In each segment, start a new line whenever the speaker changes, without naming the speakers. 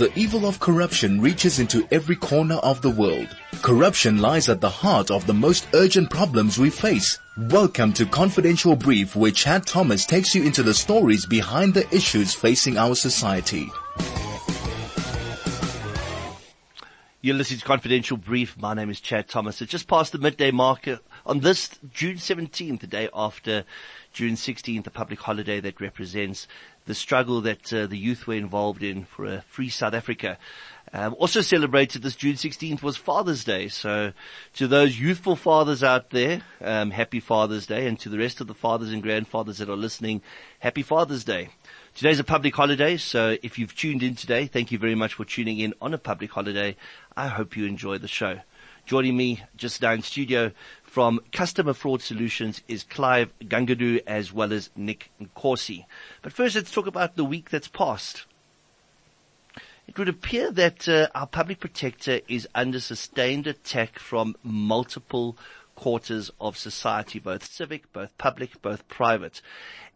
The evil of corruption reaches into every corner of the world. Corruption lies at the heart of the most urgent problems we face. Welcome to Confidential Brief where Chad Thomas takes you into the stories behind the issues facing our society.
You're listening to Confidential Brief. My name is Chad Thomas. It's just past the midday marker uh, on this June 17th, the day after June 16th, a public holiday that represents the struggle that uh, the youth were involved in for a free South Africa. Um, also celebrated this June 16th was Father's Day. So to those youthful fathers out there, um, happy Father's Day. And to the rest of the fathers and grandfathers that are listening, happy Father's Day. Today's a public holiday, so if you've tuned in today, thank you very much for tuning in on a public holiday. I hope you enjoy the show. Joining me just now in studio from Customer Fraud Solutions is Clive Gungudoo as well as Nick Nkosi. But first let's talk about the week that's passed. It would appear that uh, our public protector is under sustained attack from multiple quarters of society, both civic, both public, both private.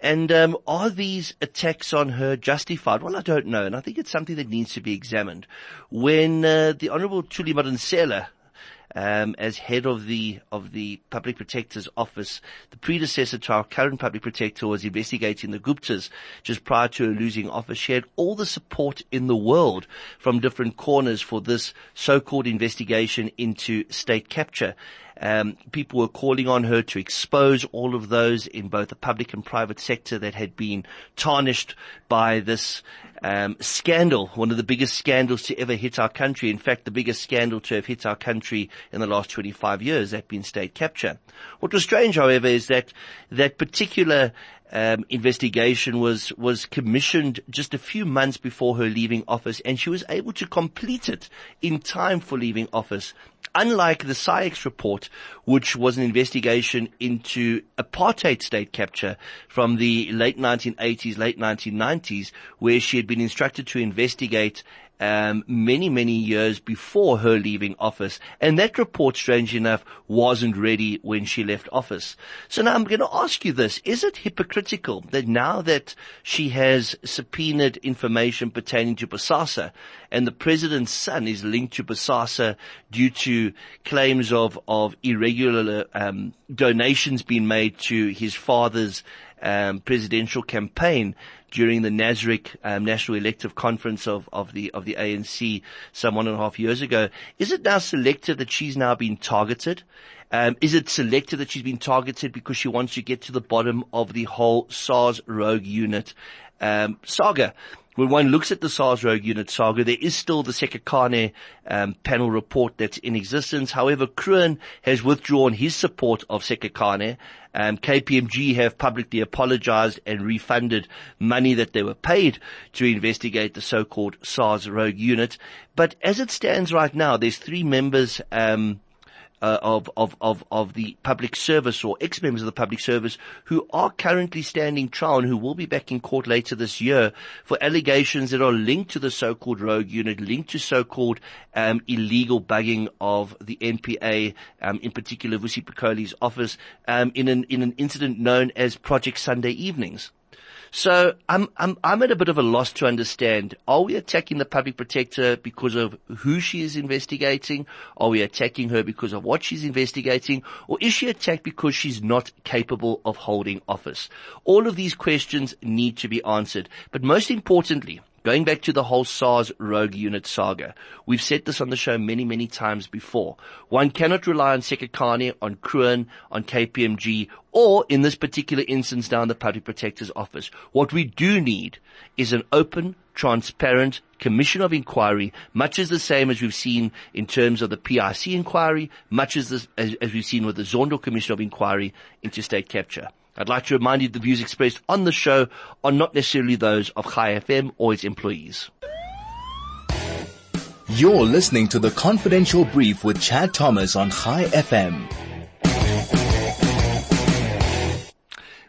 And um, are these attacks on her justified? Well, I don't know, and I think it's something that needs to be examined. When uh, the Honourable Thuli Madonsela um, as head of the of the public protector's office. The predecessor to our current public protector was investigating the Guptas just prior to her losing office. She had all the support in the world from different corners for this so-called investigation into state capture. Um, people were calling on her to expose all of those in both the public and private sector that had been tarnished by this um, scandal, one of the biggest scandals to ever hit our country. In fact, the biggest scandal to have hit our country in the last 25 years, that being state capture. What was strange, however, is that that particular um, investigation was was commissioned just a few months before her leaving office, and she was able to complete it in time for leaving office. Unlike the CIEX report, which was an investigation into apartheid state capture from the late 1980s, late 1990s, where she had been instructed to investigate um, many, many years before her leaving office. And that report, strange enough, wasn't ready when she left office. So now I'm going to ask you this. Is it hypocritical that now that she has subpoenaed information pertaining to Bosasa and the president's son is linked to Bosasa due to claims of, of irregular um, donations being made to his father's um, presidential campaign during the NASREC um, National Elective Conference of, of the of the ANC some one and a half years ago. Is it now selected that she's now been targeted? Um, is it selected that she's been targeted because she wants to get to the bottom of the whole SARS rogue unit um, saga? When one looks at the SARS rogue unit saga, there is still the Sikhakhane um, panel report that's in existence. However, Kroon has withdrawn his support of Sikhakhane. Um, KPMG have publicly apologized and refunded money that they were paid to investigate the so-called SARS rogue unit. But as it stands right now, there's three members um, uh, of, of, of, of the public service or ex-members of the public service who are currently standing trial and who will be back in court later this year for allegations that are linked to the so-called rogue unit, linked to so-called um, illegal bugging of the NPA, um, in particular Vusi Pikoli's office, um, in an in an incident known as Project Sunday Evenings. So I'm, I'm, I'm at a bit of a loss to understand. Are we attacking the public protector because of who she is investigating? Are we attacking her because of what she's investigating? Or is she attacked because she's not capable of holding office? All of these questions need to be answered. But most importantly, Going back to the whole SARS rogue unit saga, we've said this on the show many, many times before. One cannot rely on Sikhakhane, on Kroon, on KPMG, or in this particular instance down the Public Protector's Office. What we do need is an open, transparent commission of inquiry, much as the same as we've seen in terms of the PIC inquiry, much as, this, as, as we've seen with the Zondo Commission of Inquiry into state capture. I'd like to remind you the views expressed on the show are not necessarily those of Chai FM or its employees.
You're listening to the Confidential Brief with Chad Thomas on Chai FM.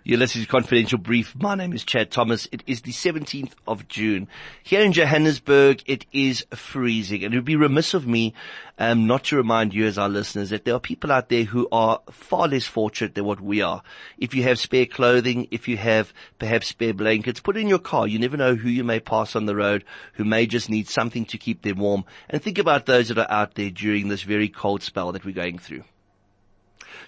You're listening to Confidential Brief. My name is Chad Thomas. It is the 17th of June. Here in Johannesburg, it is freezing. And it would be remiss of me um, not to remind you as our listeners that there are people out there who are far less fortunate than what we are. If you have spare clothing, if you have perhaps spare blankets, put it in your car. You never know who you may pass on the road who may just need something to keep them warm. And think about those that are out there during this very cold spell that we're going through.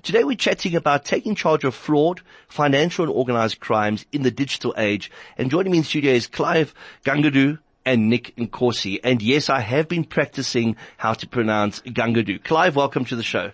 Today we're chatting about taking charge of fraud, financial and organized crimes in the digital age. And joining me in studio is Clive Gungudoo and Nick Nkosi. And yes, I have been practicing how to pronounce Gungudoo. Clive, welcome to the show.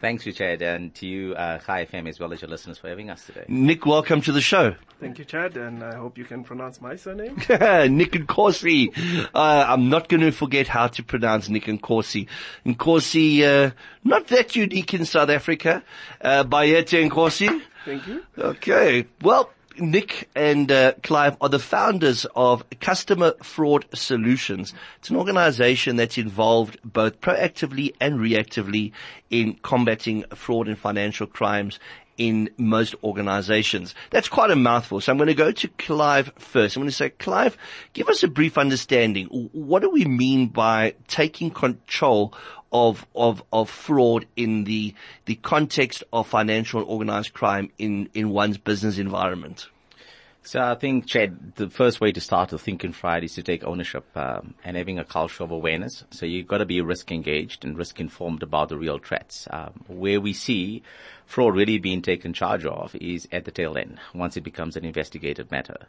Thanks, Richard, and to you, uh, Chai FM, as well as your listeners for having us today.
Nick, welcome to the show.
Thank you, Chad, and I hope you can pronounce my surname.
Nick Nkosi. Uh, I'm not going to forget how to pronounce Nick Nkosi. Nkosi, uh, not that unique in South Africa. Uh, Bayete Nkosi.
Thank you.
Okay. Well, Nick and uh, Clive are the founders of Customer Fraud Solutions. It's an organization that's involved both proactively and reactively in combating fraud and financial crimes in most organizations. That's quite a mouthful. So I'm going to go to Clive first. I'm going to say, Clive, give us a brief understanding. What do we mean by taking control of, of, of fraud in the, the context of financial and organized crime in, in one's business environment?
So I think, Chad, the first way to start to think in fraud is to take ownership um, and having a culture of awareness. So you've got to be risk engaged and risk informed about the real threats. Um, where we see fraud really being taken charge of is at the tail end, once it becomes an investigated matter.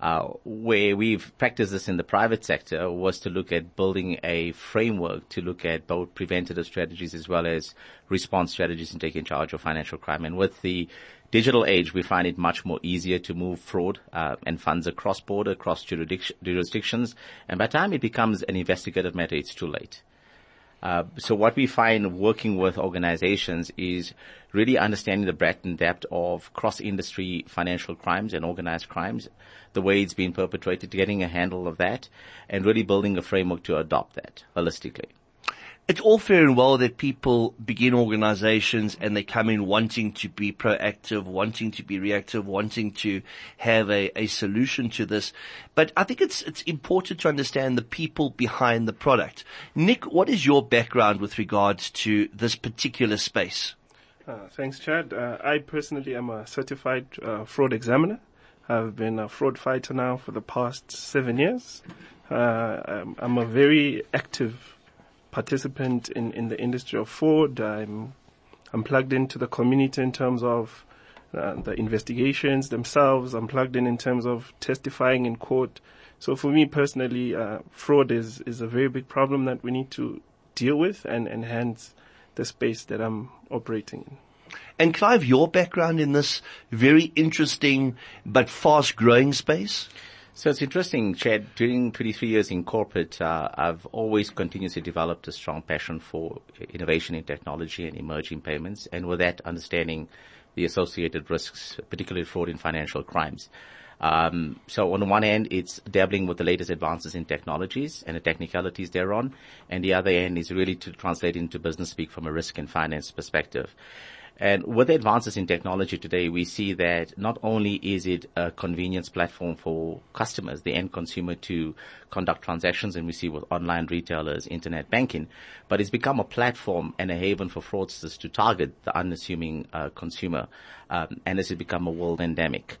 Uh, where we've practiced this in the private sector was to look at building a framework to look at both preventative strategies as well as response strategies in taking charge of financial crime. And with the digital age, we find it much more easier to move fraud uh, and funds across border, across jurisdictions. And by the time it becomes an investigative matter, it's too late. Uh, so what we find working with organizations is really understanding the breadth and depth of cross-industry financial crimes and organized crimes, the way it's being perpetrated, getting a handle of that, and really building a framework to adopt that holistically
it's all fair and well that people begin organizations and they come in wanting to be proactive, wanting to be reactive, wanting to have a, a solution to this. But I think it's, it's important to understand the people behind the product. Nick, what is your background with regards to this particular space?
Uh, thanks, Chad. Uh, I personally am a certified uh, fraud examiner. I've been a fraud fighter now for the past seven years. Uh, I'm, I'm a very active participant in, in the industry of fraud. I'm, I'm plugged into the community in terms of uh, the investigations themselves. I'm plugged in in terms of testifying in court. So for me personally, uh, fraud is, is a very big problem that we need to deal with and enhance the space that I'm operating in.
And Clive, your background in this very interesting but fast growing space?
So it's interesting, Chad, during 23 years in corporate, uh, I've always continuously developed a strong passion for innovation in technology and emerging payments, and with that, understanding the associated risks, particularly fraud and financial crimes. Um, so on the one hand, it's dabbling with the latest advances in technologies and the technicalities thereon, and the other end is really to translate into business speak from a risk and finance perspective. And with the advances in technology today, we see that not only is it a convenience platform for customers, the end consumer to conduct transactions, and we see with online retailers, internet banking, but it's become a platform and a haven for fraudsters to target the unassuming uh, consumer, um, and this has become a world endemic.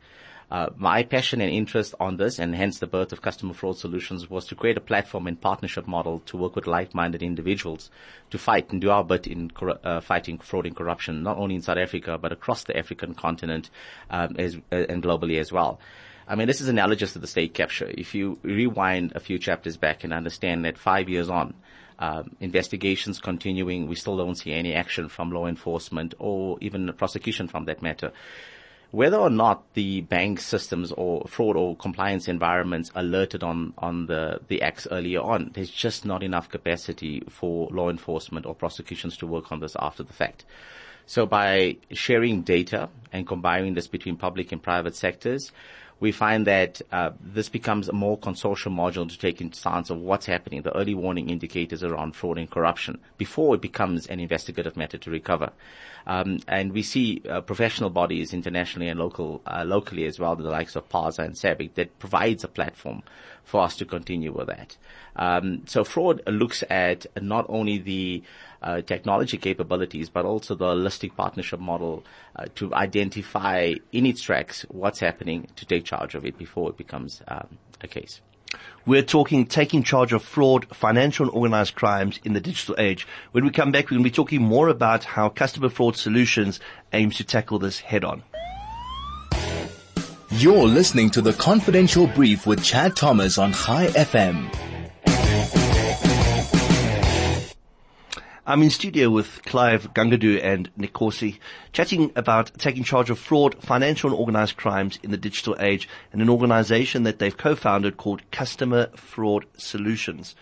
Uh, my passion and interest on this, and hence the birth of Customer Fraud Solutions, was to create a platform and partnership model to work with like-minded individuals to fight and do our bit in uh, fighting fraud and corruption, not only in South Africa but across the African continent um, as, uh, and globally as well. I mean, this is analogous to the state capture. If you rewind a few chapters back and understand that five years on, um, investigations continuing, we still don't see any action from law enforcement or even prosecution from that matter whether or not the bank systems or fraud or compliance environments alerted on, on the, the acts earlier on, there's just not enough capacity for law enforcement or prosecutions to work on this after the fact. So by sharing data and combining this between public and private sectors, we find that uh, this becomes a more consortium module to take into account of what's happening, the early warning indicators around fraud and corruption, before it becomes an investigative matter to recover. Um, and we see uh, professional bodies internationally and local, uh, locally as well, the likes of PASA and SABRIC, that provides a platform for us to continue with that. Um, so fraud looks at not only the uh, technology capabilities, but also the holistic partnership model uh, to identify in its tracks what's happening to take charge of it before it becomes um, a case.
We're talking taking charge of fraud, financial and organized crimes in the digital age. When we come back, we're going to be talking more about how Customer Fraud Solutions aims to tackle this head on.
You're listening to the Confidential Brief with Chad Thomas on Chai FM.
I'm in studio with Clive Gungudoo and Nick Nkosi, chatting about taking charge of fraud, financial and organized crimes in the digital age and an organization that they've co-founded called Customer Fraud Solutions.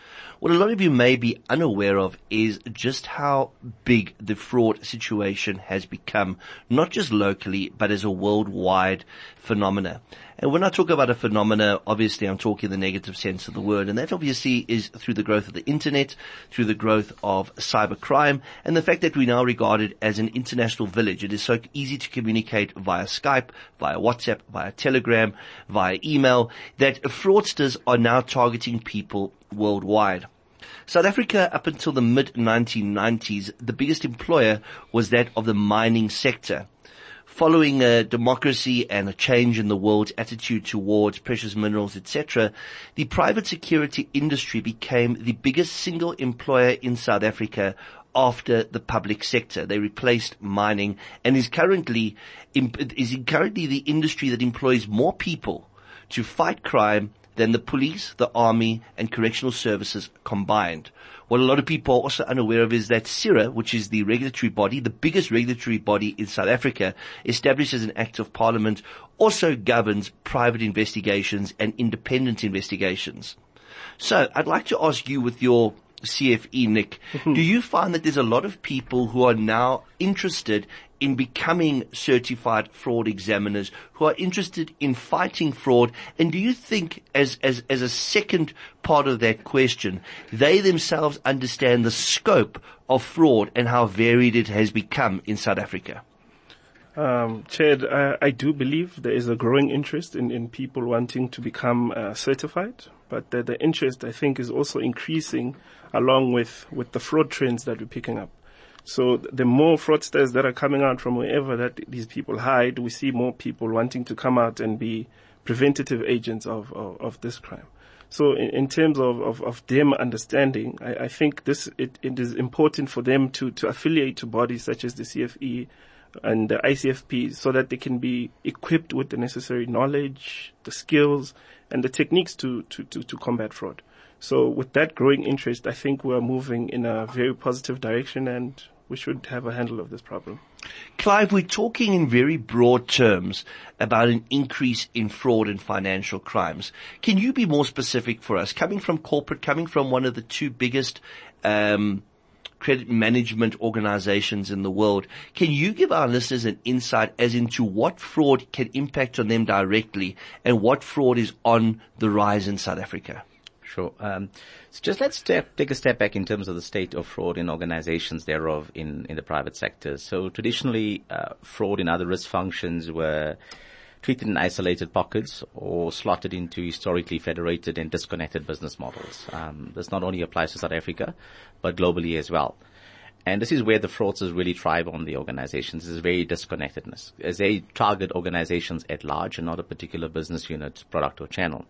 What a lot of you may be unaware of is just how big the fraud situation has become, not just locally, but as a worldwide phenomena. And when I talk about a phenomena, obviously I'm talking the negative sense of the word, and that obviously is through the growth of the internet, through the growth of cybercrime, and the fact that we now regard it as an international village. It is so easy to communicate via Skype, via WhatsApp, via Telegram, via email, that fraudsters are now targeting people worldwide. South Africa, up until the mid 1990s, the biggest employer was that of the mining sector. Following a democracy and a change in the world's attitude towards precious minerals, etc., the private security industry became the biggest single employer in South Africa after the public sector. They replaced mining and is currently is currently the industry that employs more people to fight crime than the police, the army, and correctional services combined. What a lot of people are also unaware of is that CIRA, which is the regulatory body, the biggest regulatory body in South Africa, established as an act of parliament, also governs private investigations and independent investigations. So I'd like to ask you with your CFE, Nick, do you find that there's a lot of people who are now interested in becoming certified fraud examiners who are interested in fighting fraud? And do you think as, as, as a second part of that question, they themselves understand the scope of fraud and how varied it has become in South Africa?
Um, Chad, I, I, do believe there is a growing interest in, in people wanting to become uh, certified, but the, the interest I think is also increasing along with, with the fraud trends that we're picking up. So the more fraudsters that are coming out from wherever that these people hide, we see more people wanting to come out and be preventative agents of, of, of this crime. So in, in terms of, of, of, them understanding, I, I think this, it, it is important for them to, to affiliate to bodies such as the CFE and the ICFP so that they can be equipped with the necessary knowledge, the skills, and the techniques to, to, to, to combat fraud. So with that growing interest, I think we're moving in a very positive direction and we should have a handle of this problem.
Clive, we're talking in very broad terms about an increase in fraud and financial crimes. Can you be more specific for us? Coming from corporate, coming from one of the two biggest um, credit management organizations in the world, can you give our listeners an insight as into what fraud can impact on them directly and what fraud is on the rise in South Africa?
Sure. Um, so just let's step, take a step back in terms of the state of fraud in organizations thereof in, in the private sector. So traditionally, uh, fraud in other risk functions were treated in isolated pockets or slotted into historically federated and disconnected business models. Um, this not only applies to South Africa, but globally as well. And this is where the fraudsters really thrive on the organizations. Is very disconnectedness as they target organizations at large and not a particular business unit, product or channel.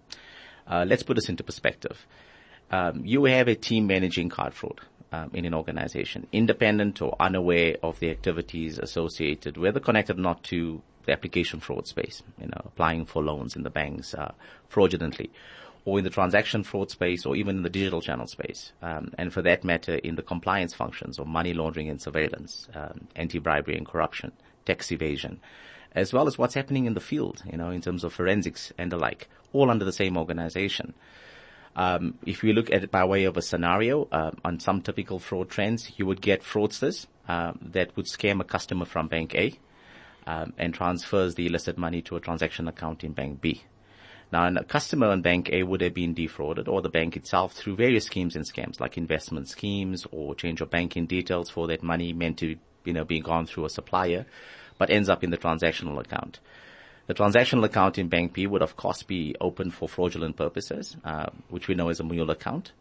Uh, let's put this into perspective. Um, you have a team managing card fraud um, in an organization, independent or unaware of the activities associated, whether connected or not to the application fraud space, you know, applying for loans in the banks uh, fraudulently, or in the transaction fraud space, or even in the digital channel space, um, and for that matter, in the compliance functions of money laundering and surveillance, um, anti-bribery and corruption, tax evasion as well as what's happening in the field, you know, in terms of forensics and the like, all under the same organization. Um, if we look at it by way of a scenario, uh, on some typical fraud trends, you would get fraudsters um, that would scam a customer from bank A um, and transfers the illicit money to a transaction account in bank B. Now, a customer in Bank A would have been defrauded or the bank itself through various schemes and scams like investment schemes or change of banking details for that money meant to, you know, be gone through a supplier, but ends up in the transactional account. The transactional account in Bank B would of course be open for fraudulent purposes, uh, which we know is a mule account.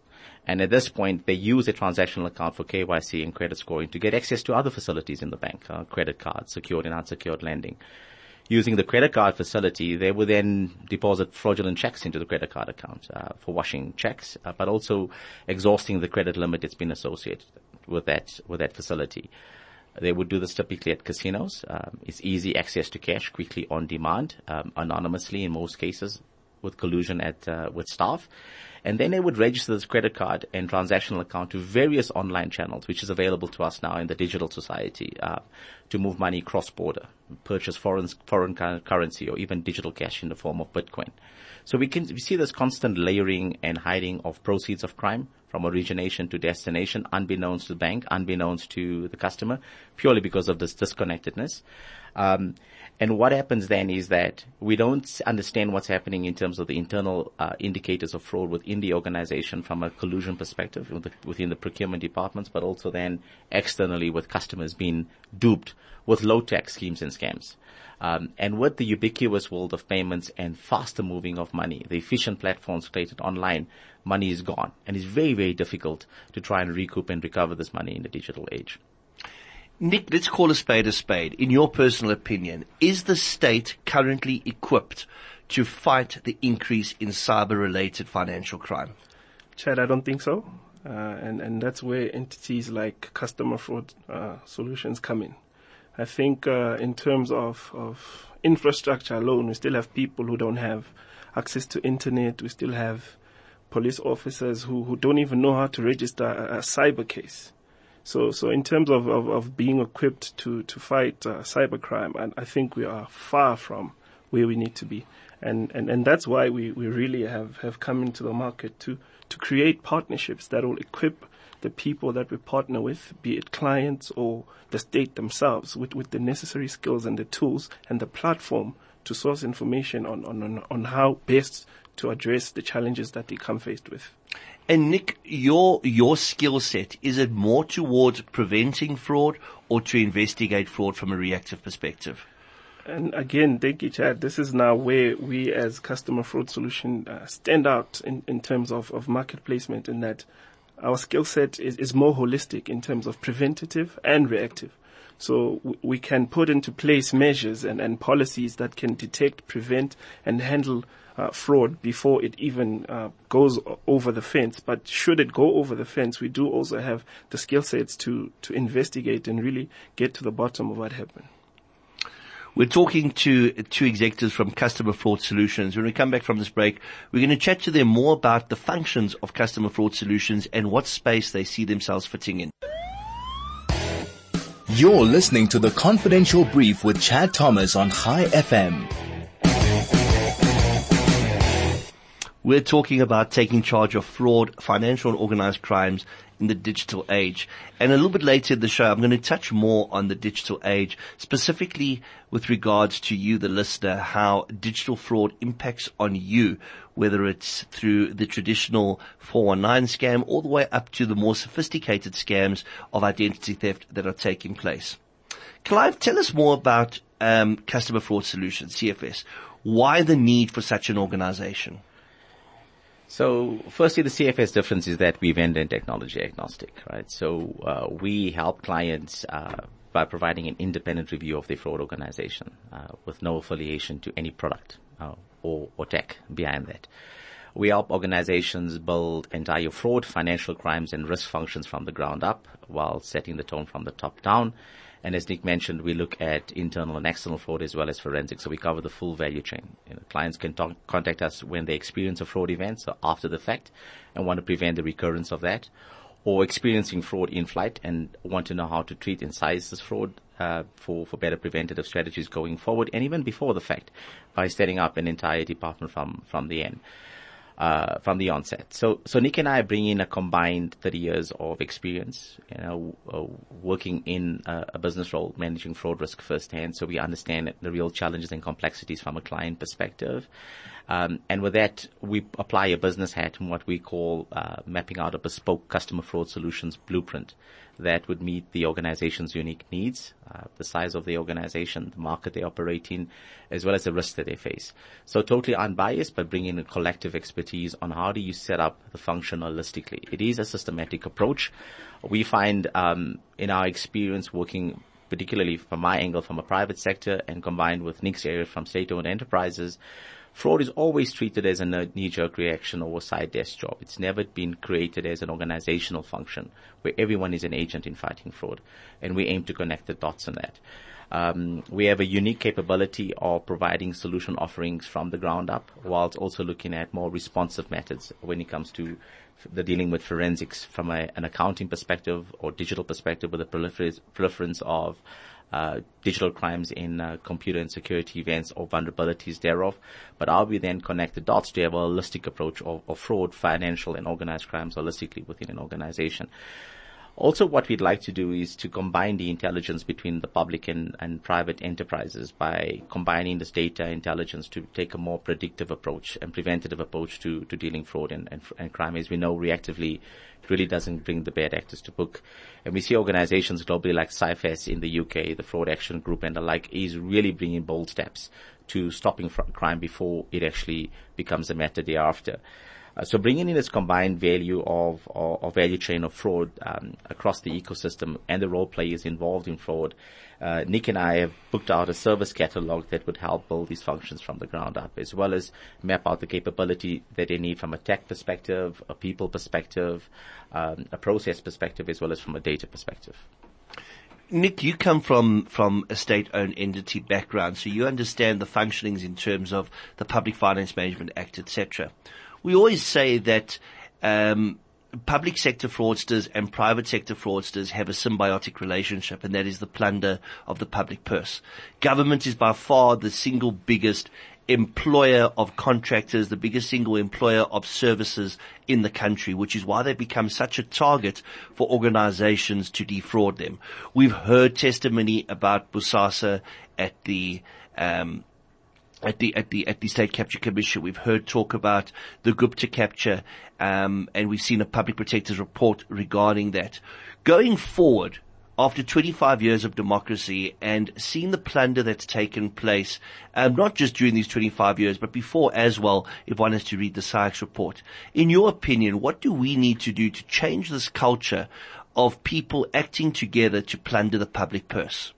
And at this point, they use a transactional account for KYC and credit scoring to get access to other facilities in the bank, uh, credit cards, secured and unsecured lending. Using the credit card facility, they would then deposit fraudulent checks into the credit card account uh, for washing checks, uh, but also exhausting the credit limit that's been associated with that with that facility. They would do this typically at casinos. Um, it's easy access to cash quickly on demand, um, anonymously in most cases, with collusion at uh, with staff. And then they would register this credit card and transactional account to various online channels, which is available to us now in the digital society, uh, to move money cross border, purchase foreign, foreign currency or even digital cash in the form of Bitcoin. So we can, we see this constant layering and hiding of proceeds of crime from origination to destination, unbeknownst to the bank, unbeknownst to the customer, purely because of this disconnectedness. Um, and what happens then is that we don't understand what's happening in terms of the internal uh, indicators of fraud within the organization from a collusion perspective within the procurement departments, but also then externally with customers being duped with low tech schemes and scams. Um, and with the ubiquitous world of payments and faster moving of money, the efficient platforms created online, money is gone, and it's very very difficult to try and recoup and recover this money in the digital age.
Nick, let's call a spade a spade. In your personal opinion, is the state currently equipped to fight the increase in cyber-related financial crime?
Chad, I don't think so. Uh, and, and that's where entities like customer fraud uh, solutions come in. I think uh, in terms of, of infrastructure alone, we still have people who don't have access to internet. We still have police officers who, who don't even know how to register a, a cyber case. So, so in terms of, of, of being equipped to, to fight uh, cybercrime, and I think we are far from where we need to be. And, and, and that's why we, we really have, have come into the market to, to create partnerships that will equip the people that we partner with, be it clients or the state themselves, with, with the necessary skills and the tools and the platform to source information on, on, on how best to address the challenges that they come faced with.
And Nick, your your skill set is it more towards preventing fraud or to investigate fraud from a reactive perspective?
And again, thank you, Chad. This is now where we as customer fraud solution uh, stand out in, in terms of, of market placement in that our skill set is, is more holistic in terms of preventative and reactive. So we can put into place measures and, and policies that can detect, prevent, and handle uh, fraud before it even uh, goes over the fence. But should it go over the fence, we do also have the skill sets to, to investigate and really get to the bottom of what happened.
We're talking to two executives from Customer Fraud Solutions. When we come back from this break, we're going to chat to them more about the functions of Customer Fraud Solutions and what space they see themselves fitting in.
You're listening to the Confidential Brief with Chad Thomas on Chai FM.
We're talking about taking charge of fraud, financial and organized crimes in the digital age. And a little bit later in the show, I'm going to touch more on the digital age, specifically with regards to you, the listener, how digital fraud impacts on you, whether it's through the traditional 419 scam all the way up to the more sophisticated scams of identity theft that are taking place. Clive, tell us more about um, Customer Fraud Solutions, CFS. Why the need for such an organization?
So firstly, the CFS difference is that we vendor technology agnostic, right? So uh, we help clients uh, by providing an independent review of their fraud organization uh, with no affiliation to any product uh, or, or tech behind that. We help organizations build entire fraud, financial crimes, and risk functions from the ground up while setting the tone from the top down and as Nick mentioned, we look at internal and external fraud as well as forensic. So we cover the full value chain. You know, clients can talk, contact us when they experience a fraud event, so after the fact, and want to prevent the recurrence of that, or experiencing fraud in flight and want to know how to treat and size this fraud uh, for for better preventative strategies going forward, and even before the fact, by setting up an entire department from from the end. Uh, from the onset. So, so Nick and I bring in a combined 30 years of experience, you know, uh, working in a, a, business role, managing fraud risk firsthand. So we understand the real challenges and complexities from a client perspective. Um, and with that, we apply a business hat in what we call uh, mapping out a bespoke customer fraud solutions blueprint that would meet the organization's unique needs, uh, the size of the organization, the market they operate in, as well as the risks that they face. So totally unbiased, but bringing a collective expertise on how do you set up the function holistically. It is a systematic approach. We find um, in our experience working particularly from my angle from a private sector and combined with Nick's area from state-owned enterprises, fraud is always treated as a knee-jerk reaction or a side desk job. It's never been created as an organizational function where everyone is an agent in fighting fraud. And we aim to connect the dots on that. Um, we have a unique capability of providing solution offerings from the ground up, whilst also looking at more responsive methods when it comes to the dealing with forensics from a, an accounting perspective or digital perspective with the proliferance of uh, digital crimes in uh, computer and security events or vulnerabilities thereof. But how we then connect the dots to have a holistic approach of, of fraud, financial and organized crimes holistically within an organization. Also, what we'd like to do is to combine the intelligence between the public and, and private enterprises by combining this data intelligence to take a more predictive approach and preventative approach to, to dealing fraud and, and, and crime. As we know, reactively, really doesn't bring the bad actors to book. And we see organizations globally like CIFAS in the UK, the Fraud Action Group and the like is really bringing bold steps to stopping crime before it actually becomes a matter thereafter. Uh, so bringing in this combined value of, of, of value chain of fraud um, across the ecosystem and the role players involved in fraud, uh, Nick and I have booked out a service catalog that would help build these functions from the ground up, as well as map out the capability that they need from a tech perspective, a people perspective, um, a process perspective, as well as from a data perspective.
Nick, you come from, from a state-owned entity background, so you understand the functionings in terms of the Public Finance Management Act, etc we always say that um, public sector fraudsters and private sector fraudsters have a symbiotic relationship, and that is the plunder of the public purse. Government is by far the single biggest employer of contractors, the biggest single employer of services in the country, which is why they become such a target for organizations to defraud them. We've heard testimony about Bosasa at the um, at the at the at the State Capture Commission. We've heard talk about the Gupta capture, um, and we've seen a public protector's report regarding that. Going forward, after 25 years of democracy and seeing the plunder that's taken place, um, not just during these 25 years, but before as well, if one is to read the CIEX report. In your opinion, what do we need to do to change this culture of people acting together to plunder the public purse?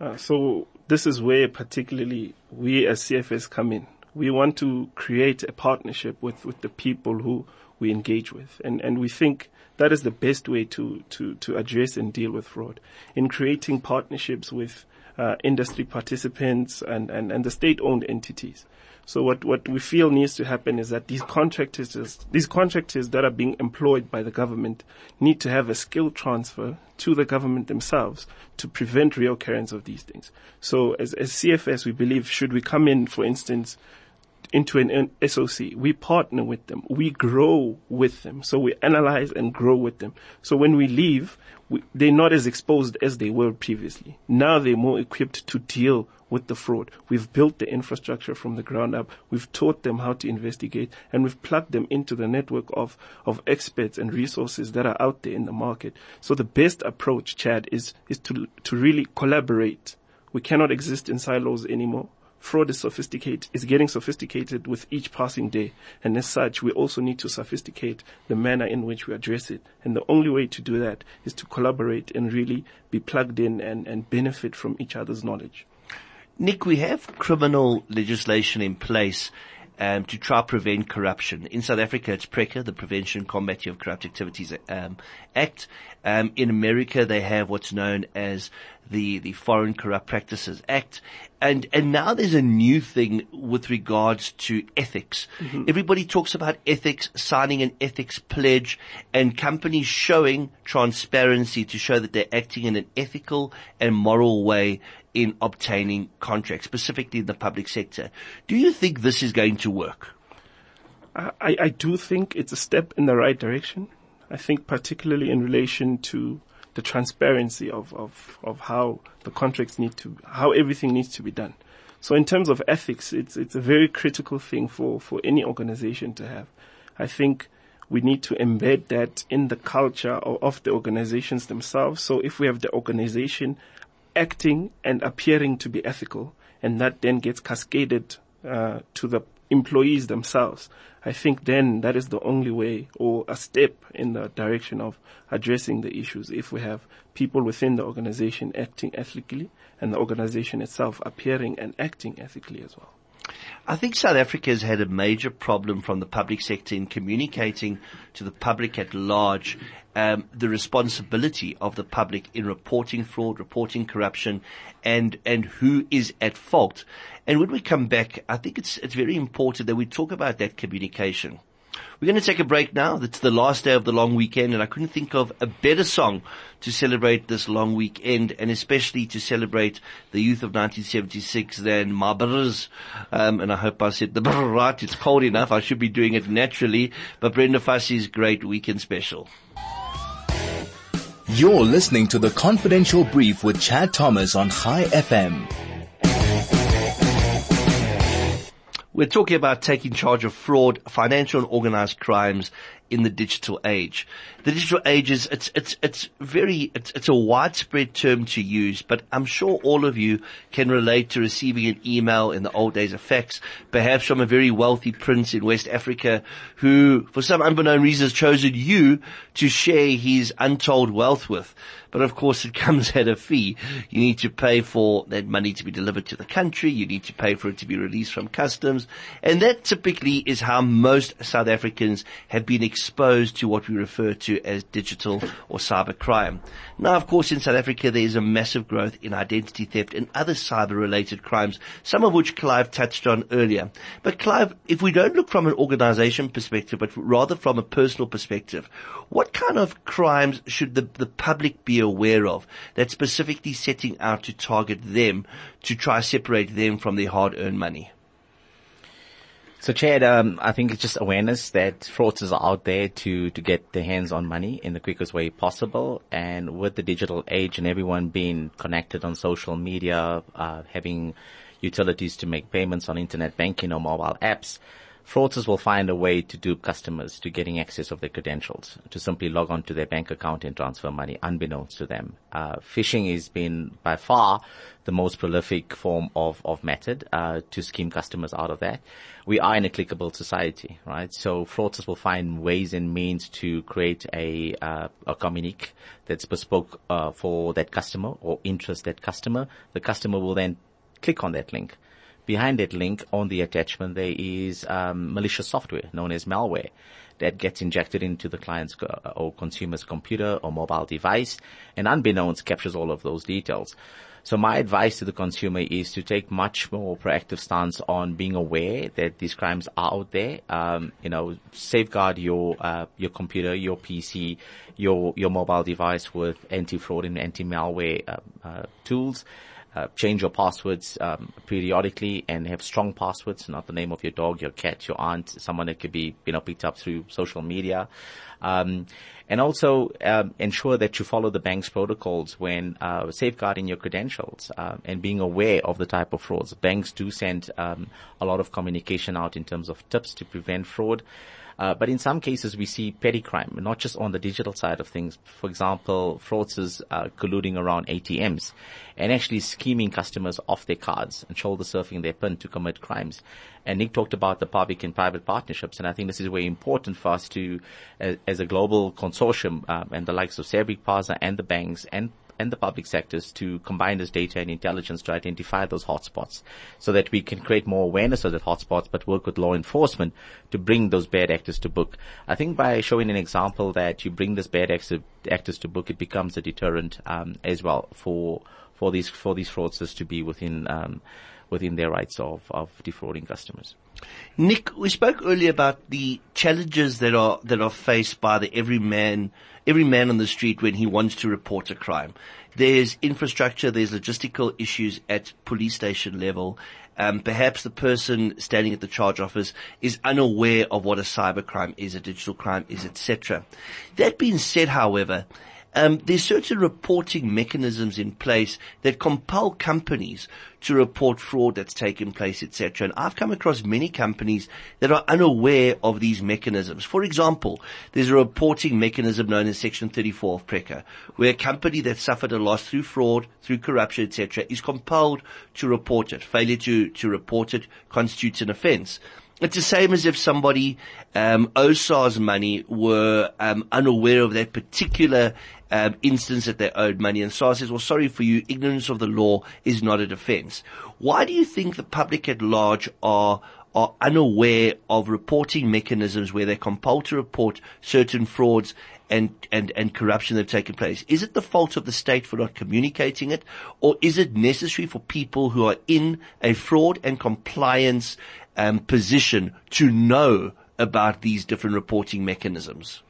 Uh, so this is where particularly we as CFS come in. We want to create a partnership with, with the people who we engage with. And, and we think that is the best way to, to, to address and deal with fraud. In creating partnerships with uh, industry participants and, and, and the state-owned entities. So what, what we feel needs to happen is that these contractors, these contractors that are being employed by the government need to have a skill transfer to the government themselves to prevent reoccurrence of these things. So as, as CFS, we believe should we come in, for instance, into an SOC. We partner with them. We grow with them. So we analyze and grow with them. So when we leave, we, they're not as exposed as they were previously. Now they're more equipped to deal with the fraud. We've built the infrastructure from the ground up. We've taught them how to investigate and we've plugged them into the network of, of experts and resources that are out there in the market. So the best approach, Chad, is, is to, to really collaborate. We cannot exist in silos anymore fraud is sophisticated, is getting sophisticated with each passing day. And as such, we also need to sophisticate the manner in which we address it. And the only way to do that is to collaborate and really be plugged in and, and benefit from each other's knowledge.
Nick, we have criminal legislation in place um, to try prevent corruption. In South Africa, it's PRECCA, the Prevention and Combating of Corrupt Activities um, Act. Um, in America, they have what's known as the the Foreign Corrupt Practices Act, and and now there's a new thing with regards to ethics. Mm-hmm. Everybody talks about ethics, signing an ethics pledge, and companies showing transparency to show that they're acting in an ethical and moral way in obtaining contracts, specifically in the public sector. Do you think this is going to work?
I, I do think it's a step in the right direction. I think particularly in relation to the transparency of, of, of how the contracts need to, how everything needs to be done. So in terms of ethics, it's, it's a very critical thing for, for any organization to have. I think we need to embed that in the culture of, of the organizations themselves. So if we have the organization acting and appearing to be ethical, and that then gets cascaded uh, to the employees themselves, I think then that is the only way or a step in the direction of addressing the issues if we have people within the organization acting ethically and the organization itself appearing and acting ethically as well.
I think South Africa has had a major problem from the public sector in communicating to the public at large um, the responsibility of the public in reporting fraud, reporting corruption, and and who is at fault. And when we come back, I think it's it's very important that we talk about that communication. We're going to take a break now. It's the last day of the long weekend and I couldn't think of a better song to celebrate this long weekend and especially to celebrate the youth of 1976 than My Um, and I hope I said the right. It's cold enough. I should be doing it naturally. But Brenda Fassie's great weekend special.
You're listening to the Confidential Brief with Chad Thomas on Chai FM.
We're talking about taking charge of fraud, financial and organized crimes in the digital age. The digital age is, it's, it's, it's very, it's, it's a widespread term to use, but I'm sure all of you can relate to receiving an email in the old days of fax, perhaps from a very wealthy prince in West Africa who, for some unbeknown reason, has chosen you to share his untold wealth with. But of course it comes at a fee. You need to pay for that money to be delivered to the country. You need to pay for it to be released from customs. And that typically is how most South Africans have been exposed to what we refer to as digital or cyber crime. Now of course in South Africa there is a massive growth in identity theft and other cyber related crimes, some of which Clive touched on earlier. But Clive, if we don't look from an organization perspective, but rather from a personal perspective, what kind of crimes should the, the public be aware of that's specifically setting out to target them to try separate them from their hard earned money?
So Chad, um, I think it's just awareness that fraudsters are out there to, to get their hands on money in the quickest way possible. And with the digital age and everyone being connected on social media, uh, having utilities to make payments on internet banking or mobile apps, fraudsters will find a way to dupe customers to getting access of their credentials, to simply log on to their bank account and transfer money unbeknownst to them. Uh, phishing has been by far the most prolific form of, of method uh, to scheme customers out of that. We are in a clickable society, right? So fraudsters will find ways and means to create a, uh, a communique that's bespoke uh, for that customer or interest that customer. The customer will then click on that link behind that link on the attachment there is um, malicious software known as malware that gets injected into the client's uh, or consumer's computer or mobile device and unbeknownst captures all of those details. So my advice to the consumer is to take much more proactive stance on being aware that these crimes are out there. Um, you know, safeguard your uh, your computer, your PC, your your mobile device with anti-fraud and anti-malware uh, uh, tools. Uh, change your passwords um, periodically and have strong passwords, not the name of your dog, your cat, your aunt, someone that could be you know picked up through social media, um, and also um, ensure that you follow the bank's protocols when uh, safeguarding your credentials uh, and being aware of the type of frauds. Banks do send um, a lot of communication out in terms of tips to prevent fraud. Uh, but in some cases, we see petty crime, not just on the digital side of things. For example, fraudsters uh, colluding around ATMs and actually scheming customers off their cards and shoulder surfing their PIN to commit crimes. And Nick talked about the public and private partnerships, and I think this is very important for us to, as, as a global consortium, um, and the likes of SABRIC, PASA, and the banks and and the public sectors to combine this data and intelligence to identify those hotspots so that we can create more awareness of the hotspots but work with law enforcement to bring those bad actors to book. I think by showing an example that you bring this bad actors to book, it becomes a deterrent um, as well for for these for these fraudsters to be within um, within their rights of, of defrauding customers.
Nick, we spoke earlier about the challenges that are that are faced by the every man every man on the street when he wants to report a crime. There's infrastructure, there's logistical issues at police station level, um, perhaps the person standing at the charge office is unaware of what a cybercrime is, a digital crime is, etc. That being said, however, um, there's certain reporting mechanisms in place that compel companies to report fraud that's taken place, etc. And I've come across many companies that are unaware of these mechanisms. For example, there's a reporting mechanism known as Section 34 of PRECCA, where a company that suffered a loss through fraud, through corruption, etc., is compelled to report it. Failure to, to report it constitutes an offence. It's the same as if somebody um, owes SARS money, were um, unaware of that particular um, instance that they owed money, and SARS says, "Well, sorry for you. Ignorance of the law is not a defence." Why do you think the public at large are are unaware of reporting mechanisms where they're compelled to report certain frauds and, and, and corruption that have taken place? Is it the fault of the state for not communicating it? Or is it necessary for people who are in a fraud and compliance um, position to know about these different reporting mechanisms?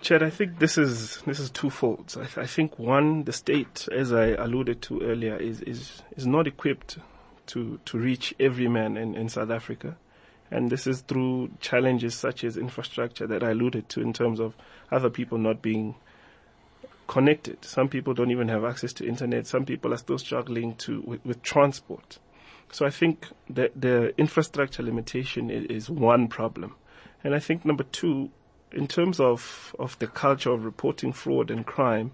Chad, I think this is this is twofold. I, th- I, think one, the state, as I alluded to earlier, is is, is not equipped to to reach every man in, in South Africa, and this is through challenges such as infrastructure that I alluded to in terms of other people not being connected. Some people don't even have access to internet. Some people are still struggling to with, with transport. So I think that the infrastructure limitation is, one problem. And I think number two, in terms of, of the culture of reporting fraud and crime,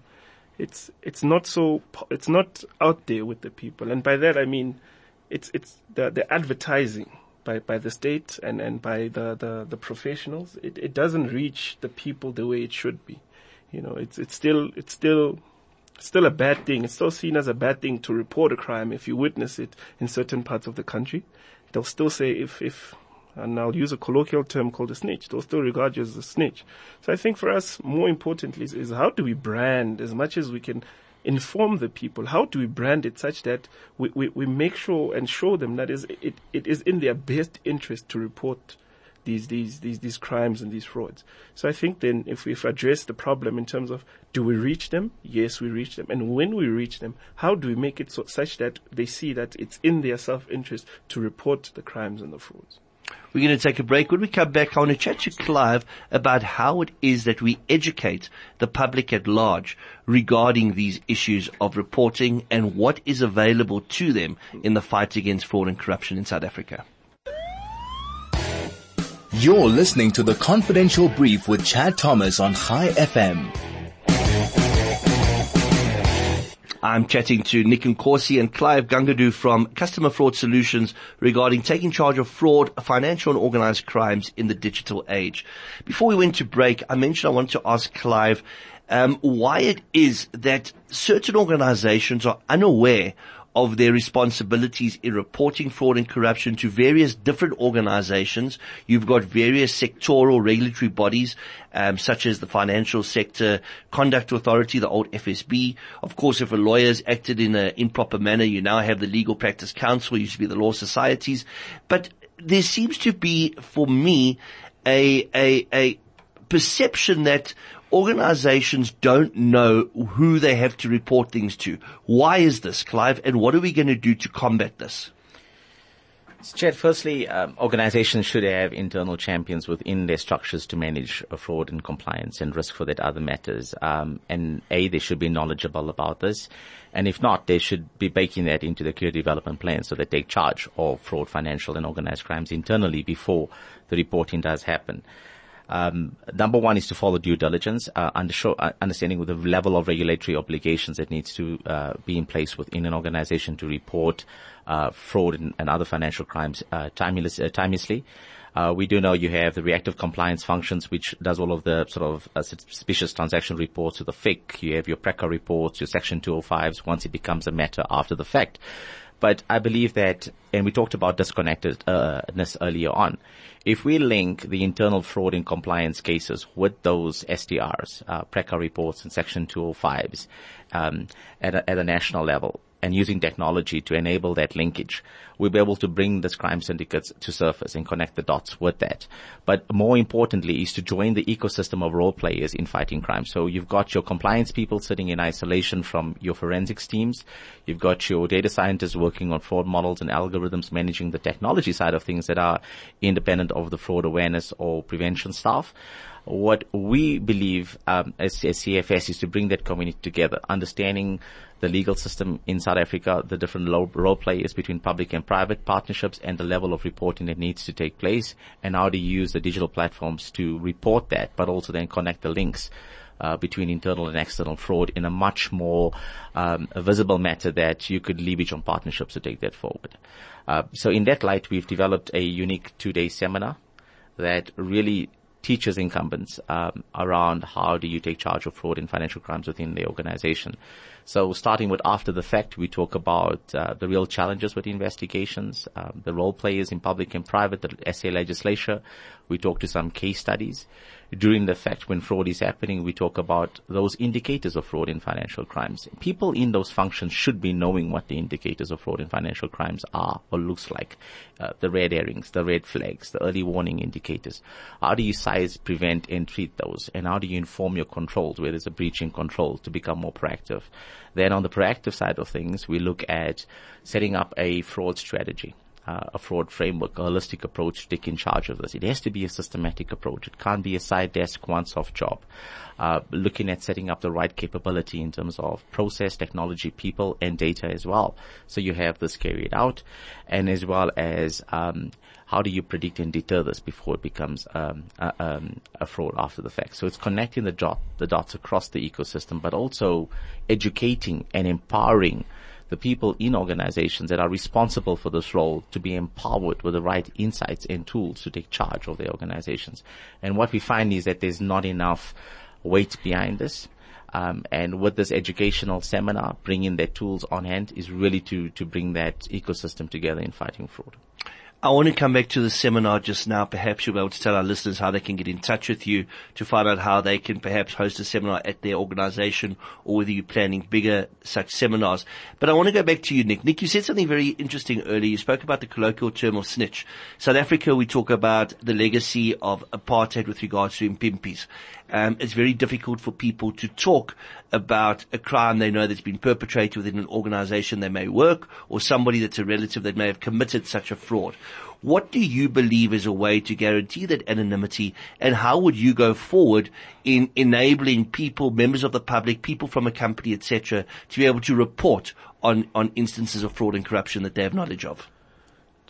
it's it's not so it's not out there with the people, and by that I mean it's it's the the advertising by, by the state and, and by the, the, the professionals. It, it doesn't reach the people the way it should be. You know, it's it's still it's still still a bad thing. It's still seen as a bad thing to report a crime if you witness it in certain parts of the country. They'll still say if, if, and I'll use a colloquial term called a snitch, they'll still regard you as a snitch. So I think for us, more importantly is, is how do we brand as much as we can inform the people? How do we brand it such that we, we, we make sure and show them that is, it, it is in their best interest to report these, these, these, these crimes and these frauds. So I think then if we've addressed the problem in terms of do we reach them? Yes, we reach them. And when we reach them, how do we make it so, such that they see that it's in their self-interest to report the crimes and the frauds?
We're going to take a break. When we come back, I want to chat to Clive about how it is that we educate the public at large regarding these issues of reporting and what is available to them in the fight against fraud and corruption in South Africa.
You're listening to the Confidential Brief with Chad Thomas on Chai FM.
I'm chatting to Nick Nkosi and Clive Gungudoo from Customer Fraud Solutions regarding taking charge of fraud, financial and organized crimes in the digital age. Before we went to break, I mentioned I wanted to ask Clive um, why it is that certain organizations are unaware of their responsibilities in reporting fraud and corruption to various different organizations. You've got various sectoral regulatory bodies, um, such as the Financial Sector Conduct Authority, the old FSB. Of course, if a lawyer's acted in an improper manner, you now have the Legal Practice Council, used to be the law societies. But there seems to be, for me, a, a, a perception that organizations don't know who they have to report things to. Why is this, Clive? And what are we going to do to combat this?
Chad, firstly, um, organizations should have internal champions within their structures to manage fraud and compliance and risk for that other matters. Um, and A, they should be knowledgeable about this. And if not, they should be baking that into the career development plan so they take charge of fraud, financial and organized crimes internally before the reporting does happen. Um, number one is to follow due diligence, uh, uh, understanding the level of regulatory obligations that needs to uh, be in place within an organization to report uh, fraud and, and, other financial crimes uh, timeless, uh, timelessly. we do know you have the reactive compliance functions, which does all of the sort of suspicious transaction reports to the FIC. You have your PRECCA reports, your Section 205s once it becomes a matter after the fact. But I believe that, and we talked about disconnectedness earlier on. If we link the internal fraud and compliance cases with those STRs, uh, PRECCA reports and Section 205s, um, at, a, at a national level, and using technology to enable that linkage, we'll be able to bring this crime syndicates to surface and connect the dots with that. But more importantly is to join the ecosystem of role players in fighting crime. So you've got your compliance people sitting in isolation from your forensics teams. You've got your data scientists working on fraud models and algorithms managing the technology side of things that are independent of the fraud awareness or prevention staff what we believe um, as, as, CFS is to bring that community together, understanding the legal system in South Africa, the different role players between public and private partnerships, and the level of reporting that needs to take place, and how to use the digital platforms to report that, but also then connect the links. Uh, between internal and external fraud in a much more um, visible matter that you could leverage on partnerships to take that forward. Uh, so in that light, we've developed a unique two-day seminar that really teaches incumbents um, around how do you take charge of fraud and financial crimes within the organization. So starting with after the fact, we talk about uh, the real challenges with investigations, um, the role players in public and private, the SA legislature. We talk to some case studies. During the fact when fraud is happening, we talk about those indicators of fraud in financial crimes. People in those functions should be knowing what the indicators of fraud in financial crimes are or looks like. Uh, the red herrings, the red flags, the early warning indicators. How do you size, prevent, and treat those? And how do you inform your controls where there's a breach in control to become more proactive? Then on the proactive side of things, we look at setting up a fraud strategy. Uh, a fraud framework, a holistic approach to taking charge of this. It has to be a systematic approach. It can't be a side desk, once-off job. Uh, looking at setting up the right capability in terms of process, technology, people, and data as well. So you have this carried out, and as well as um, how do you predict and deter this before it becomes um, a, um, a, fraud after the fact? So it's connecting the, dot, the dots across the ecosystem, but also educating and empowering the people in organizations that are responsible for this role to be empowered with the right insights and tools to take charge of their organizations. And what we find is that there's not enough weight behind this. Um, and with this educational seminar, bringing their tools on hand is really to, to bring that ecosystem together in fighting fraud.
I want to come back to the seminar just now. Perhaps you'll be able to tell our listeners how they can get in touch with you to find out how they can perhaps host a seminar at their organization or whether you're planning bigger such seminars. But I want to go back to you, Nick. Nick, you said something very interesting earlier. You spoke about the colloquial term of snitch. South Africa, we talk about the legacy of apartheid with regards to impimpis. Um, it's very difficult for people to talk about a crime they know that's been perpetrated within an organization they may work or somebody that's a relative that may have committed such a fraud. What do you believe is a way to guarantee that anonymity and how would you go forward in enabling people, members of the public, people from a company, etc., to be able to report on, on instances of fraud and corruption that they have knowledge of?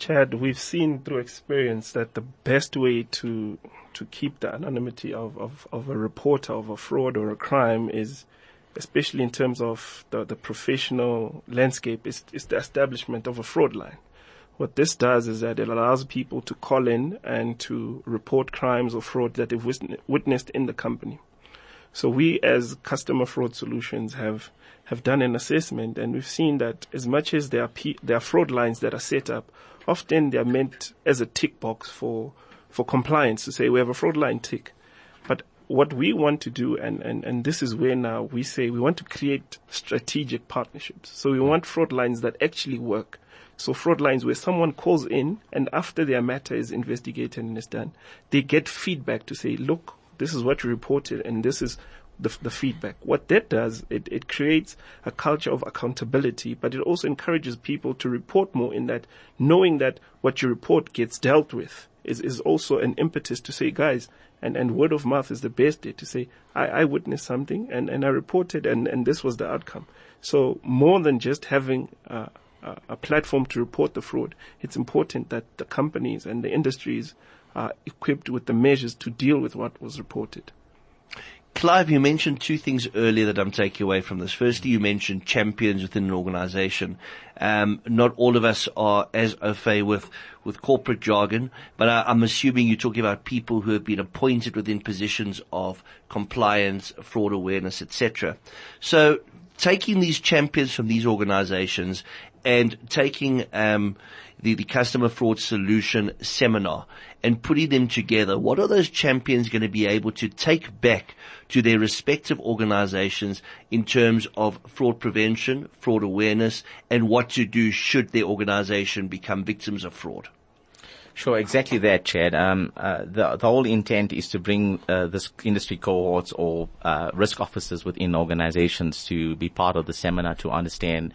Chad, we've seen through experience that the best way to to keep the anonymity of, of, of a reporter of a fraud or a crime is especially in terms of the, the professional landscape, is, is the establishment of a fraud line. What this does is that it allows people to call in and to report crimes or fraud that they've witnessed in the company. So we as customer fraud solutions have, have done an assessment and we've seen that as much as there are, P, there are fraud lines that are set up, often they are meant as a tick box for, for compliance to say we have a fraud line tick But what we want to do, and, and, and this is where now we say we want to create strategic partnerships. So we want fraud lines that actually work. So fraud lines where someone calls in and after their matter is investigated and is done, they get feedback to say, look, this is what you reported and this is the, the feedback. What that does, it, it creates a culture of accountability, but it also encourages people to report more in that knowing that what you report gets dealt with is, is also an impetus to say, guys, and, and word of mouth is the best day to say, I, I witnessed something and, and I reported and, and this was the outcome. So more than just having uh, a platform to report the fraud, it's important that the companies and the industries are equipped with the measures to deal with what was reported.
Clive, you mentioned two things earlier that I'm taking away from this. Firstly, you mentioned champions within an organization. Um, not all of us are as au fait with, with corporate jargon, but I, I'm assuming you're talking about people who have been appointed within positions of compliance, fraud awareness, etc. So taking these champions from these organizations and taking um, the, the customer fraud solution seminar and putting them together, what are those champions going to be able to take back to their respective organizations in terms of fraud prevention, fraud awareness, and what to do should their organization become victims of fraud?
Sure, exactly that, Chad. Um, uh, the, the whole intent is to bring uh, this industry cohorts or uh, risk officers within organizations to be part of the seminar to understand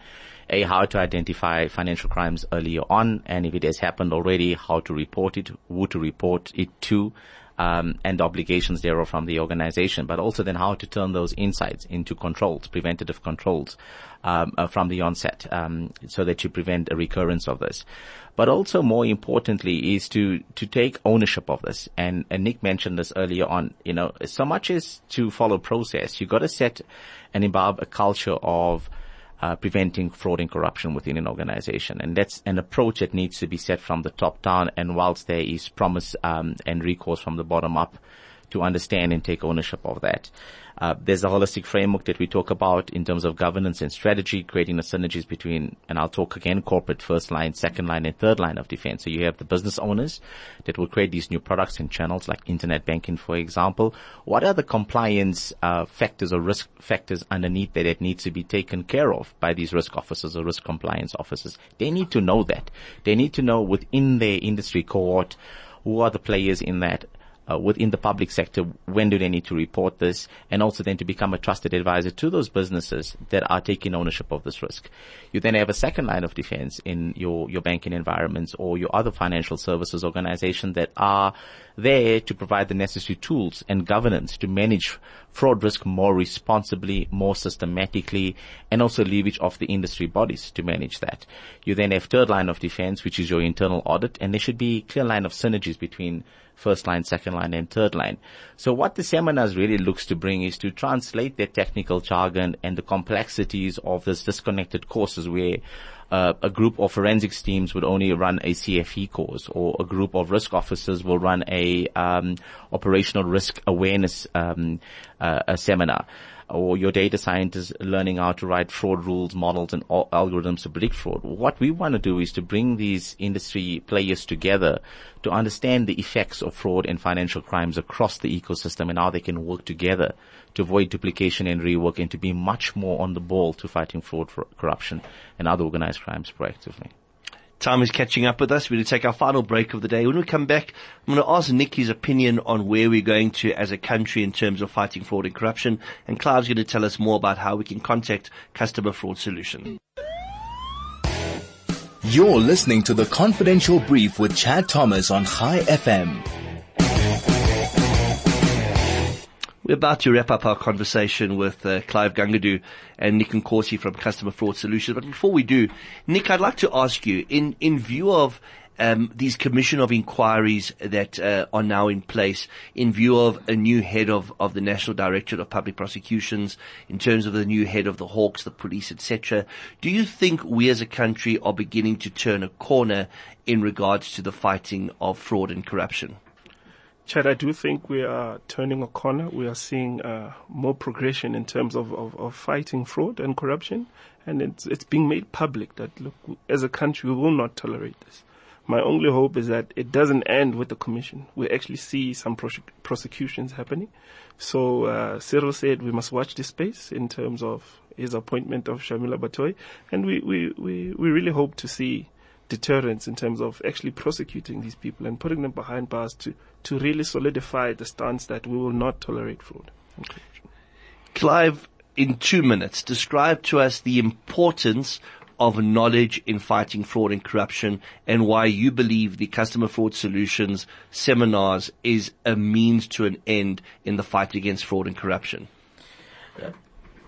a, how to identify financial crimes earlier on, and if it has happened already, how to report it, who to report it to, um, and obligations thereof from the organization, but also then how to turn those insights into controls, preventative controls um, uh, from the onset, um, so that you prevent a recurrence of this. But also more importantly is to to take ownership of this. And, and Nick mentioned this earlier on. You know, so much is to follow process. You got to set and imbibe a culture of uh, preventing fraud and corruption within an organization. And that's an approach that needs to be set from the top down. And whilst there is promise um, and recourse from the bottom up, to understand and take ownership of that. Uh, there's a holistic framework that we talk about in terms of governance and strategy, creating the synergies between, and I'll talk again, corporate first line, second line, and third line of defense. So you have the business owners that will create these new products and channels like internet banking, for example. What are the compliance uh, factors or risk factors underneath that that needs to be taken care of by these risk officers or risk compliance officers? They need to know that. They need to know within their industry cohort who are the players in that uh, within the public sector, when do they need to report this, and also then to become a trusted advisor to those businesses that are taking ownership of this risk. You then have a second line of defense in your, your banking environments or your other financial services organization that are there to provide the necessary tools and governance to manage fraud risk more responsibly, more systematically, and also leverage off the industry bodies to manage that. You then have third line of defense, which is your internal audit, and there should be clear line of synergies between first line, second line, and third line. So what the seminars really looks to bring is to translate their technical jargon and the complexities of this disconnected courses where uh, a group of forensics teams would only run a CFE course, or a group of risk officers will run a um, operational risk awareness um, uh, a seminar or your data scientists learning how to write fraud rules, models, and algorithms to predict fraud. What we want to do is to bring these industry players together to understand the effects of fraud and financial crimes across the ecosystem and how they can work together to avoid duplication and rework and to be much more on the ball to fighting fraud, corruption, and other organized crimes proactively.
Time is catching up with us. We're going to take our final break of the day. When we come back, I'm going to ask Nick his opinion on where we're going to as a country in terms of fighting fraud and corruption. And Clive's going to tell us more about how we can contact Customer Fraud Solution.
You're listening to the Confidential Brief with Chad Thomas on Chai FM.
We're about to wrap up our conversation with uh, Clive Gungudoo and Nick Nkosi from Customer Fraud Solutions. But before we do, Nick, I'd like to ask you, in, in view of um, these commission of inquiries that uh, are now in place, in view of a new head of, of the National Directorate of Public Prosecutions, in terms of the new head of the Hawks, the police, etc., do you think we as a country are beginning to turn a corner in regards to the fighting of fraud and corruption?
Chad, I do think we are turning a corner. We are seeing uh, more progression in terms of, of, of, fighting fraud and corruption. And it's, it's being made public that, look, as a country, we will not tolerate this. My only hope is that it doesn't end with the commission. We actually see some prosecutions happening. So uh, Cyril said we must watch this space in terms of his appointment of Shamila Batohi. And we, we, we, we really hope to see deterrence in terms of actually prosecuting these people and putting them behind bars to, to really solidify the stance that we will not tolerate fraud.
Clive, in two minutes, describe to us the importance of knowledge in fighting fraud and corruption and why you believe the customer fraud solutions seminars is a means to an end in the fight against fraud and corruption uh,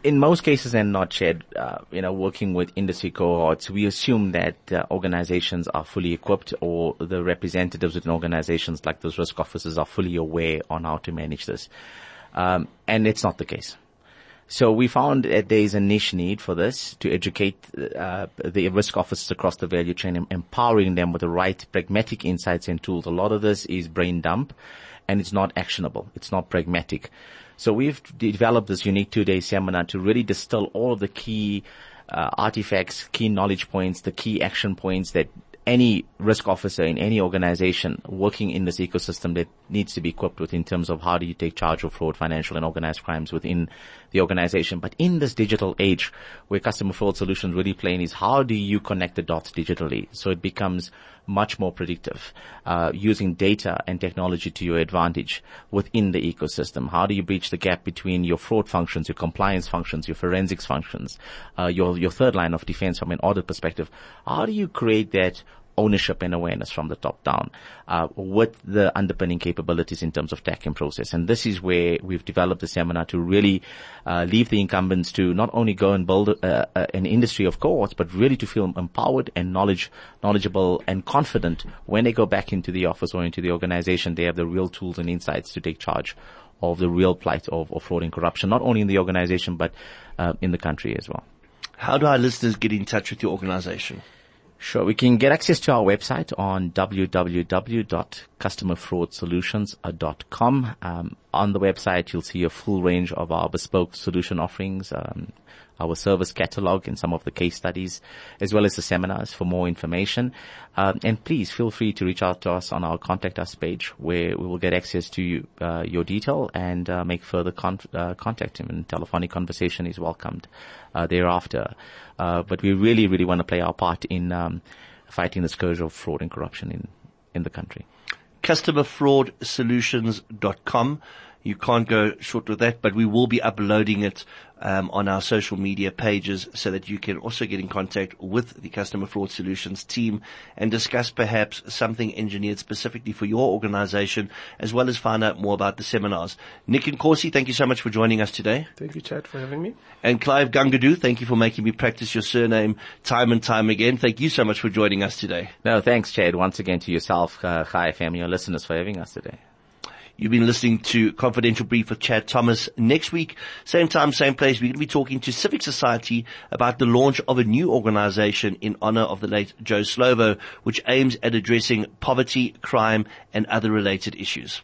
in most cases and not Chad, uh, you know, working with industry cohorts, we assume that uh, organizations are fully equipped or the representatives within organizations like those risk officers are fully aware on how to manage this. Um, and it's not the case. So we found that there is a niche need for this to educate uh, the risk officers across the value chain, empowering them with the right pragmatic insights and tools. A lot of this is brain dump, and it's not actionable. It's not pragmatic. So we've developed this unique two-day seminar to really distill all of the key uh, artifacts, key knowledge points, the key action points that any risk officer in any organization working in this ecosystem that needs to be equipped with in terms of how do you take charge of fraud, financial and organized crimes within the organization. But in this digital age where customer fraud solutions really play in is how do you connect the dots digitally so it becomes much more predictive, uh, using data and technology to your advantage within the ecosystem. How do you bridge the gap between your fraud functions, your compliance functions, your forensics functions, uh, your your third line of defense from an audit perspective? How do you create that ownership and awareness from the top down uh, with the underpinning capabilities in terms of tech and process. And this is where we've developed the seminar to really uh, leave the incumbents to not only go and build uh, uh, an industry of cohorts, but really to feel empowered and knowledge, knowledgeable and confident when they go back into the office or into the organization. They have the real tools and insights to take charge of the real plight of, of fraud and corruption, not only in the organization, but uh, in the country as well.
How do our listeners get in touch with your organization?
Sure. We can get access to our website on www.customerfraudsolutions.com. Um, on the website, you'll see a full range of our bespoke solution offerings, um, our service catalog and some of the case studies, as well as the seminars for more information. Um, and please feel free to reach out to us on our contact us page where we will get access to uh, your detail and uh, make further con- uh, contact. And telephonic conversation is welcomed uh, thereafter. Uh, but we really, really want to play our part in um, fighting the scourge of fraud and corruption in, in the country.
CustomerFraudSolutions.com. You can't go short with that, but we will be uploading it um, on our social media pages so that you can also get in contact with the Customer Fraud Solutions team and discuss perhaps something engineered specifically for your organization, as well as find out more about the seminars. Nick Nkosi, thank you so much for joining us today.
Thank you, Chad, for having me.
And Clive Gungudoo, thank you for making me practice your surname time and time again. Thank you so much for joining us today.
No, thanks, Chad. Once again to yourself, uh, Chai FM, your listeners for having us today.
You've been listening to Confidential Brief with Chad Thomas. Next week, same time, same place, we're going to be talking to Civic Society about the launch of a new organization in honor of the late Joe Slovo, which aims at addressing poverty, crime, and other related issues.